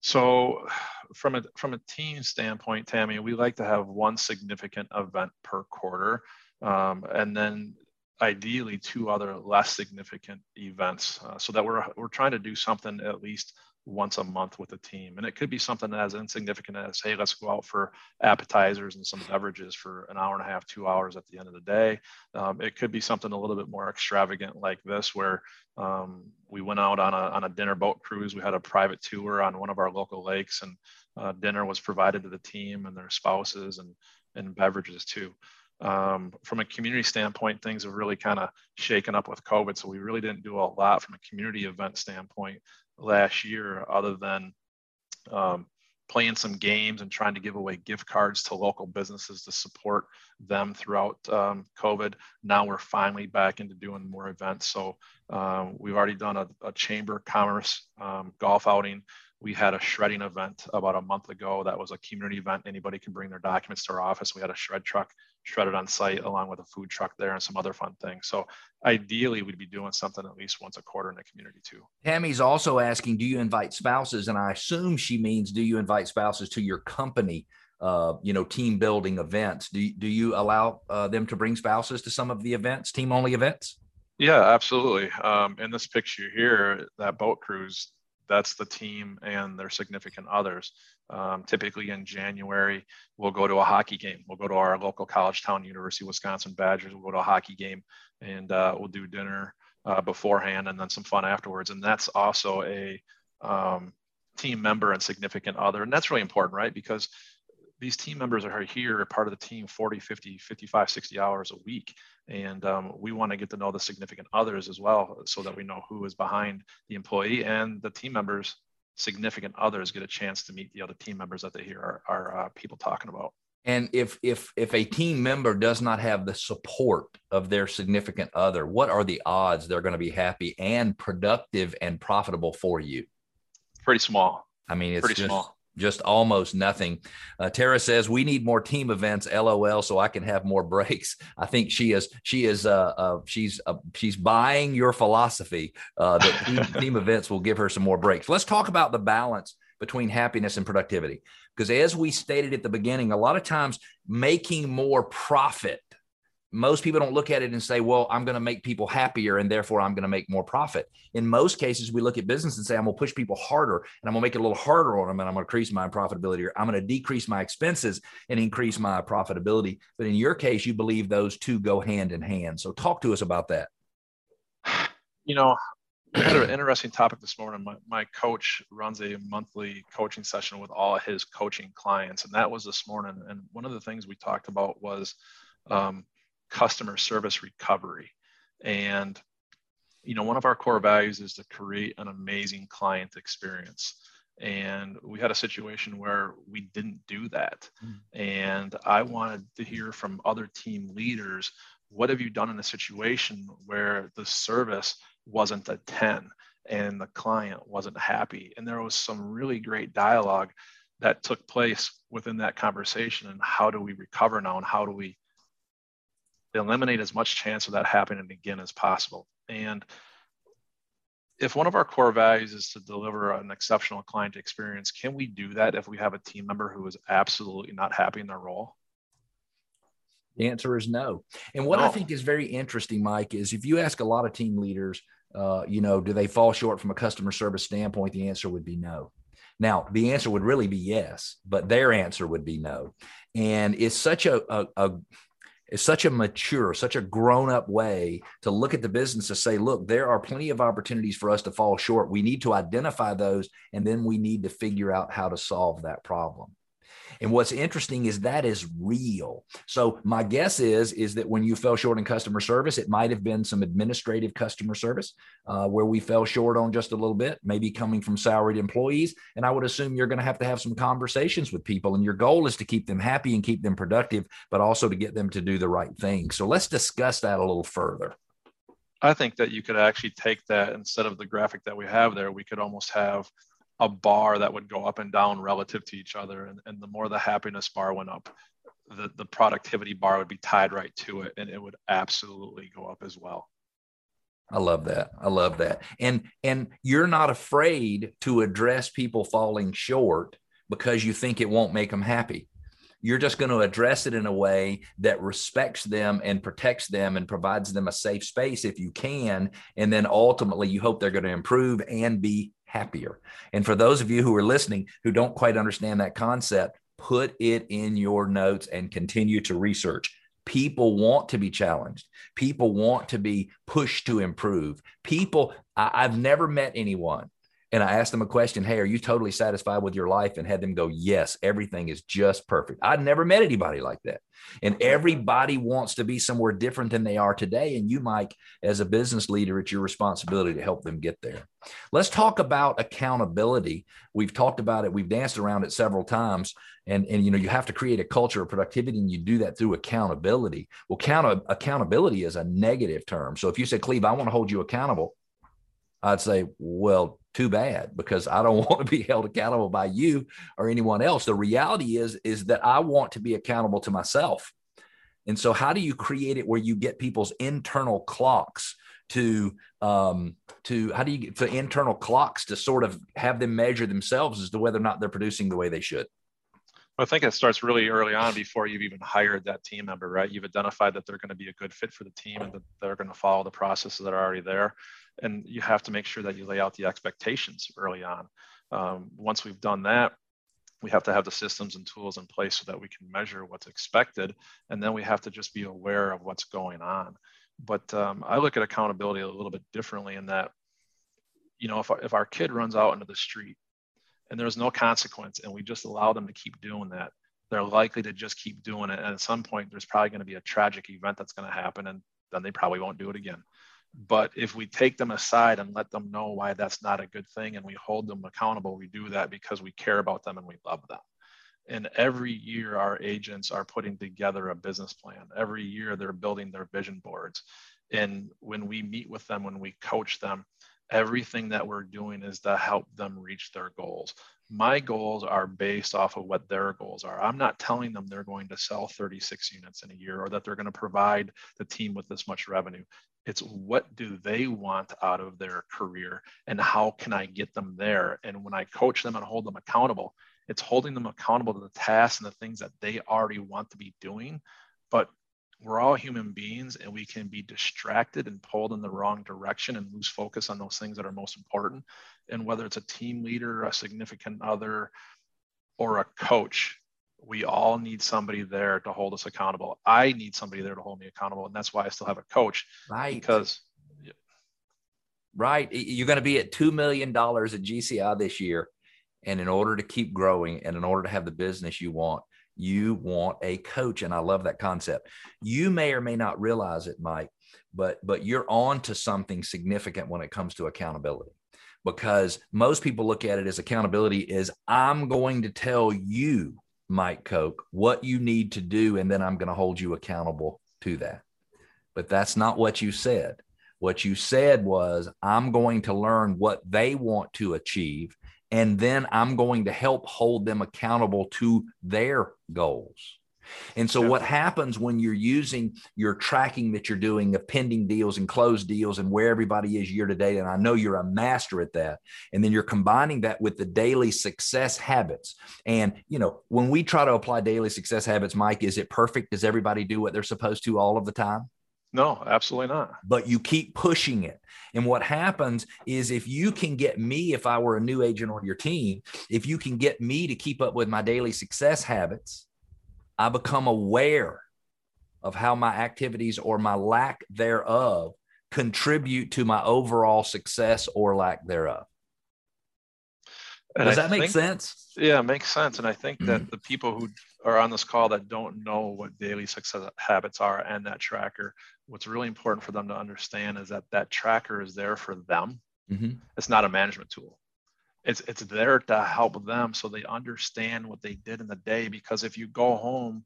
So, from a from a team standpoint, Tammy, we like to have one significant event per quarter, um, and then ideally two other less significant events, uh, so that we're we're trying to do something at least once a month with a team. And it could be something as insignificant as, hey, let's go out for appetizers and some beverages for an hour and a half, two hours at the end of the day. Um, it could be something a little bit more extravagant like this, where um, we went out on a, on a dinner boat cruise. We had a private tour on one of our local lakes, and uh, dinner was provided to the team and their spouses and, and beverages too. Um, from a community standpoint, things have really kind of shaken up with COVID. So we really didn't do a lot from a community event standpoint last year other than um, playing some games and trying to give away gift cards to local businesses to support them throughout um, COVID. Now we're finally back into doing more events. So um, we've already done a, a chamber commerce um, golf outing we had a shredding event about a month ago. That was a community event. Anybody can bring their documents to our office. We had a shred truck shredded on site along with a food truck there and some other fun things. So ideally, we'd be doing something at least once a quarter in the community too. Tammy's also asking, do you invite spouses? And I assume she means, do you invite spouses to your company? Uh, you know, team building events. Do, do you allow uh, them to bring spouses to some of the events, team only events? Yeah, absolutely. Um, in this picture here, that boat cruise, that's the team and their significant others. Um, typically in January, we'll go to a hockey game. We'll go to our local college town, University of Wisconsin Badgers. We'll go to a hockey game and uh, we'll do dinner uh, beforehand and then some fun afterwards. And that's also a um, team member and significant other. And that's really important, right? Because these team members are here part of the team 40 50 55 60 hours a week. And um, we want to get to know the significant others as well so that we know who is behind the employee and the team members. Significant others get a chance to meet the other team members that they hear are, are uh, people talking about. And if if if a team member does not have the support of their significant other what are the odds they're going to be happy and productive and profitable for you? Pretty small. I mean it's pretty just, small just almost nothing. Uh, Tara says we need more team events. LOL, so I can have more breaks. I think she is she is uh, uh she's uh, she's buying your philosophy uh, that team, team events will give her some more breaks. Let's talk about the balance between happiness and productivity, because as we stated at the beginning, a lot of times making more profit most people don't look at it and say, well, I'm going to make people happier and therefore I'm going to make more profit. In most cases, we look at business and say, I'm going to push people harder and I'm going to make it a little harder on them and I'm going to increase my profitability or I'm going to decrease my expenses and increase my profitability. But in your case, you believe those two go hand in hand. So talk to us about that. You know, we had an interesting topic this morning. My, my coach runs a monthly coaching session with all his coaching clients, and that was this morning. And one of the things we talked about was um, customer service recovery. And, you know, one of our core values is to create an amazing client experience. And we had a situation where we didn't do that. Mm. And I wanted to hear from other team leaders what have you done in a situation where the service wasn't a 10 and the client wasn't happy? And there was some really great dialogue that took place within that conversation. And how do we recover now? And how do we eliminate as much chance of that happening again as possible. And if one of our core values is to deliver an exceptional client experience, can we do that if we have a team member who is absolutely not happy in their role? The answer is no. And what no. I think is very interesting, Mike, is if you ask a lot of team leaders, uh, you know, do they fall short from a customer service standpoint? The answer would be no. Now, the answer would really be yes, but their answer would be no. And it's such a, a, a is such a mature, such a grown up way to look at the business to say, look, there are plenty of opportunities for us to fall short. We need to identify those, and then we need to figure out how to solve that problem. And what's interesting is that is real. So my guess is is that when you fell short in customer service, it might have been some administrative customer service uh, where we fell short on just a little bit, maybe coming from salaried employees. And I would assume you're going to have to have some conversations with people, and your goal is to keep them happy and keep them productive, but also to get them to do the right thing. So let's discuss that a little further. I think that you could actually take that instead of the graphic that we have there, we could almost have a bar that would go up and down relative to each other. And, and the more the happiness bar went up, the, the productivity bar would be tied right to it and it would absolutely go up as well. I love that. I love that. And and you're not afraid to address people falling short because you think it won't make them happy. You're just going to address it in a way that respects them and protects them and provides them a safe space if you can. And then ultimately, you hope they're going to improve and be happier. And for those of you who are listening who don't quite understand that concept, put it in your notes and continue to research. People want to be challenged. People want to be pushed to improve. People, I, have never met anyone and I asked them a question, Hey, are you totally satisfied with your life? And had them go, Yes, everything is just perfect. I'd never met anybody like that. And everybody wants to be somewhere different than they are today. And you, Mike, as a business leader, it's your responsibility to help them get there. Let's talk about accountability. We've talked about it, we've danced around it several times. And, and you know, you have to create a culture of productivity and you do that through accountability. Well, count- accountability is a negative term. So if you say, Cleve, I want to hold you accountable, I'd say, well, too bad because I don't want to be held accountable by you or anyone else. The reality is is that I want to be accountable to myself. And so how do you create it where you get people's internal clocks to um to how do you get for internal clocks to sort of have them measure themselves as to whether or not they're producing the way they should? I think it starts really early on before you've even hired that team member, right? You've identified that they're going to be a good fit for the team and that they're going to follow the processes that are already there and you have to make sure that you lay out the expectations early on. Um, once we've done that, we have to have the systems and tools in place so that we can measure what's expected, and then we have to just be aware of what's going on. But um, I look at accountability a little bit differently in that, you know, if, if our kid runs out into the street and there's no consequence and we just allow them to keep doing that, they're likely to just keep doing it. And at some point, there's probably going to be a tragic event that's going to happen, and then they probably won't do it again. But if we take them aside and let them know why that's not a good thing and we hold them accountable, we do that because we care about them and we love them. And every year, our agents are putting together a business plan. Every year, they're building their vision boards. And when we meet with them, when we coach them, everything that we're doing is to help them reach their goals. My goals are based off of what their goals are. I'm not telling them they're going to sell 36 units in a year or that they're going to provide the team with this much revenue. It's what do they want out of their career and how can I get them there? And when I coach them and hold them accountable, it's holding them accountable to the tasks and the things that they already want to be doing. But we're all human beings and we can be distracted and pulled in the wrong direction and lose focus on those things that are most important. And whether it's a team leader, a significant other, or a coach, we all need somebody there to hold us accountable. I need somebody there to hold me accountable. And that's why I still have a coach. Right. Because right. You're going to be at $2 million at GCI this year. And in order to keep growing and in order to have the business you want, you want a coach. And I love that concept. You may or may not realize it, Mike, but but you're on to something significant when it comes to accountability. Because most people look at it as accountability is I'm going to tell you, Mike Koch, what you need to do, and then I'm going to hold you accountable to that. But that's not what you said. What you said was, I'm going to learn what they want to achieve and then I'm going to help hold them accountable to their goals. And so, what happens when you're using your tracking that you're doing of pending deals and closed deals and where everybody is year to date? And I know you're a master at that. And then you're combining that with the daily success habits. And, you know, when we try to apply daily success habits, Mike, is it perfect? Does everybody do what they're supposed to all of the time? No, absolutely not. But you keep pushing it. And what happens is if you can get me, if I were a new agent on your team, if you can get me to keep up with my daily success habits, I become aware of how my activities or my lack thereof contribute to my overall success or lack thereof. And Does I that make sense? Yeah, it makes sense. And I think that mm-hmm. the people who are on this call that don't know what daily success habits are and that tracker, what's really important for them to understand is that that tracker is there for them. Mm-hmm. It's not a management tool. It's it's there to help them so they understand what they did in the day. Because if you go home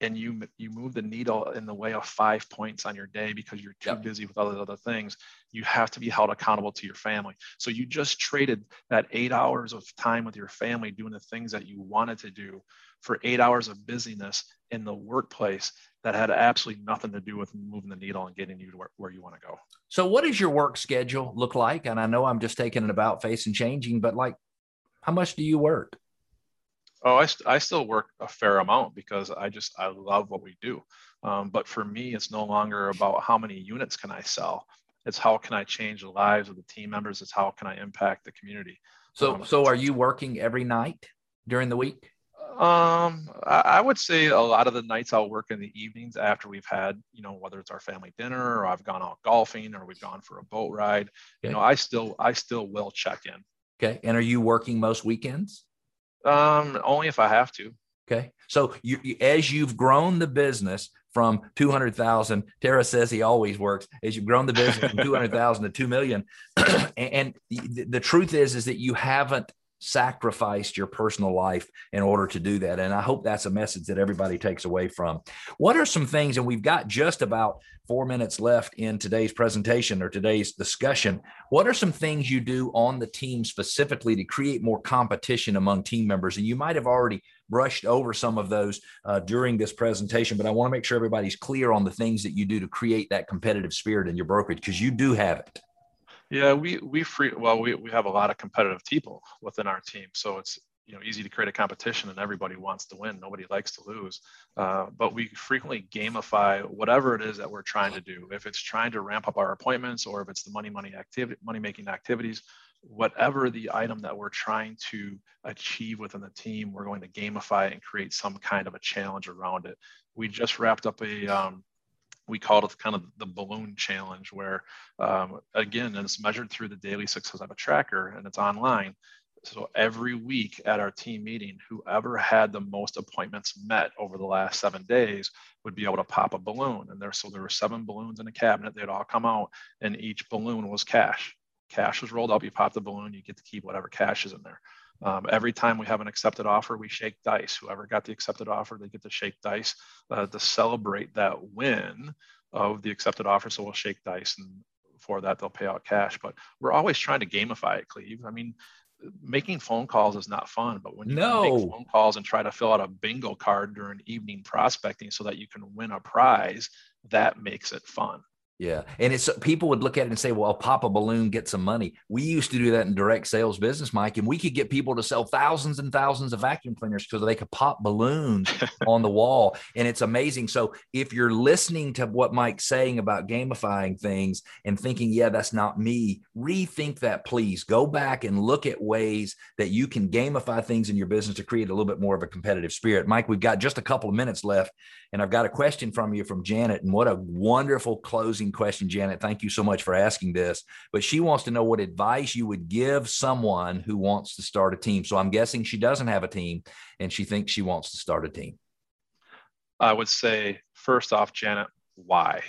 and you you move the needle in the way of five points on your day because you're too yep. busy with other other things you have to be held accountable to your family so you just traded that eight hours of time with your family doing the things that you wanted to do for eight hours of busyness in the workplace that had absolutely nothing to do with moving the needle and getting you to where, where you want to go so what does your work schedule look like and i know i'm just taking it about face and changing but like how much do you work Oh, I, st- I still work a fair amount because I just I love what we do. Um, but for me, it's no longer about how many units can I sell. It's how can I change the lives of the team members. It's how can I impact the community. So, um, so are you working every night during the week? Um, I, would say a lot of the nights I'll work in the evenings after we've had, you know, whether it's our family dinner or I've gone out golfing or we've gone for a boat ride. Okay. You know, I still I still will check in. Okay. And are you working most weekends? Um, only if I have to. Okay. So you, you, as you've grown the business from 200,000, Tara says he always works. As you've grown the business from 200,000 to 2 million. and, and the, the truth is, is that you haven't sacrificed your personal life in order to do that. And I hope that's a message that everybody takes away from. What are some things, and we've got just about four minutes left in today's presentation or today's discussion. What are some things you do on the team specifically to create more competition among team members? And you might have already brushed over some of those uh, during this presentation, but I want to make sure everybody's clear on the things that you do to create that competitive spirit in your brokerage because you do have it. Yeah, we we free well we, we have a lot of competitive people within our team, so it's you know easy to create a competition and everybody wants to win. Nobody likes to lose, uh, but we frequently gamify whatever it is that we're trying to do. If it's trying to ramp up our appointments or if it's the money money activity money making activities, whatever the item that we're trying to achieve within the team, we're going to gamify and create some kind of a challenge around it. We just wrapped up a um, we called it kind of the balloon challenge where um, again it's measured through the daily success of a tracker and it's online. So every week at our team meeting whoever had the most appointments met over the last seven days would be able to pop a balloon. And there so there were seven balloons in a cabinet. They'd all come out and each balloon was cash. Cash was rolled up. You pop the balloon you get to keep whatever cash is in there um, every time we have an accepted offer, we shake dice. Whoever got the accepted offer, they get to shake dice uh, to celebrate that win of the accepted offer. So we'll shake dice, and for that, they'll pay out cash. But we're always trying to gamify it, Cleve. I mean, making phone calls is not fun, but when you no. make phone calls and try to fill out a bingo card during evening prospecting so that you can win a prize, that makes it fun. Yeah. And it's people would look at it and say, well, I'll pop a balloon, get some money. We used to do that in direct sales business, Mike, and we could get people to sell thousands and thousands of vacuum cleaners because they could pop balloons on the wall. And it's amazing. So if you're listening to what Mike's saying about gamifying things and thinking, yeah, that's not me, rethink that, please. Go back and look at ways that you can gamify things in your business to create a little bit more of a competitive spirit. Mike, we've got just a couple of minutes left, and I've got a question from you from Janet. And what a wonderful closing question, Janet. Thank you so much for asking this. But she wants to know what advice you would give someone who wants to start a team. So I'm guessing she doesn't have a team and she thinks she wants to start a team. I would say, first off, Janet, why?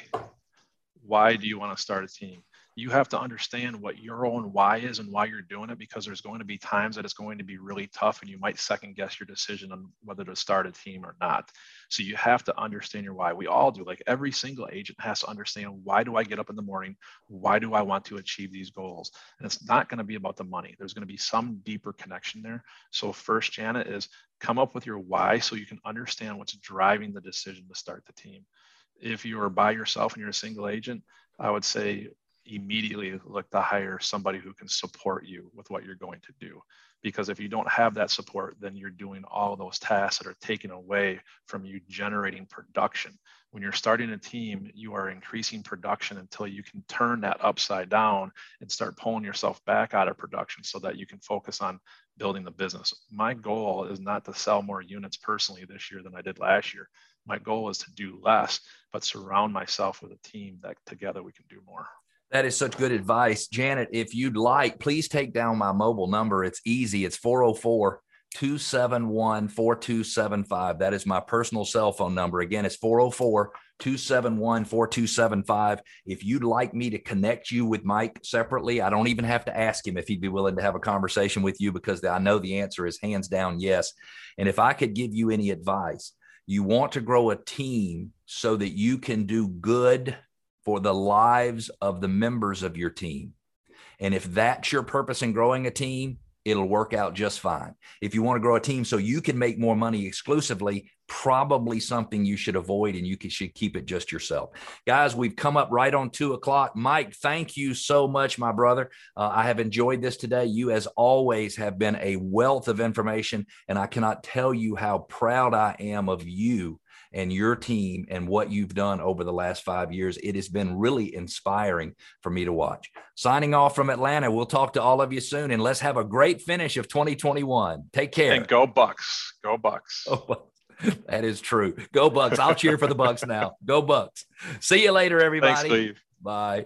Why do you want to start a team? You have to understand what your own why is and why you're doing it because there's going to be times that it's going to be really tough and you might second guess your decision on whether to start a team or not. So you have to understand your why. We all do. Like every single agent has to understand why do I get up in the morning? Why do I want to achieve these goals? And it's not going to be about the money. There's going to be some deeper connection there. So first, Janet, is come up with your why so you can understand what's driving the decision to start the team. If you are by yourself and you're a single agent, I would say immediately look to hire somebody who can support you with what you're going to do. Because if you don't have that support, then you're doing all those tasks that are taken away from you generating production. When you're starting a team, you are increasing production until you can turn that upside down and start pulling yourself back out of production so that you can focus on building the business. My goal is not to sell more units personally this year than I did last year. My goal is to do less, but surround myself with a team that together we can do more. That is such good advice. Janet, if you'd like, please take down my mobile number. It's easy. It's 404 271 4275. That is my personal cell phone number. Again, it's 404 271 4275. If you'd like me to connect you with Mike separately, I don't even have to ask him if he'd be willing to have a conversation with you because I know the answer is hands down yes. And if I could give you any advice, you want to grow a team so that you can do good for the lives of the members of your team. And if that's your purpose in growing a team, it'll work out just fine. If you want to grow a team so you can make more money exclusively, probably something you should avoid and you should keep it just yourself. Guys, we've come up right on two o'clock. Mike, thank you so much, my brother. Uh, I have enjoyed this today. You, as always, have been a wealth of information, and I cannot tell you how proud I am of you and your team and what you've done over the last five years. It has been really inspiring for me to watch. Signing off from Atlanta. We'll talk to all of you soon and let's have a great finish of 2021. Take care. And go Bucks. Go Bucks. Oh, that is true. Go Bucks. I'll cheer for the Bucks now. Go Bucks. See you later, everybody. Thanks, Bye.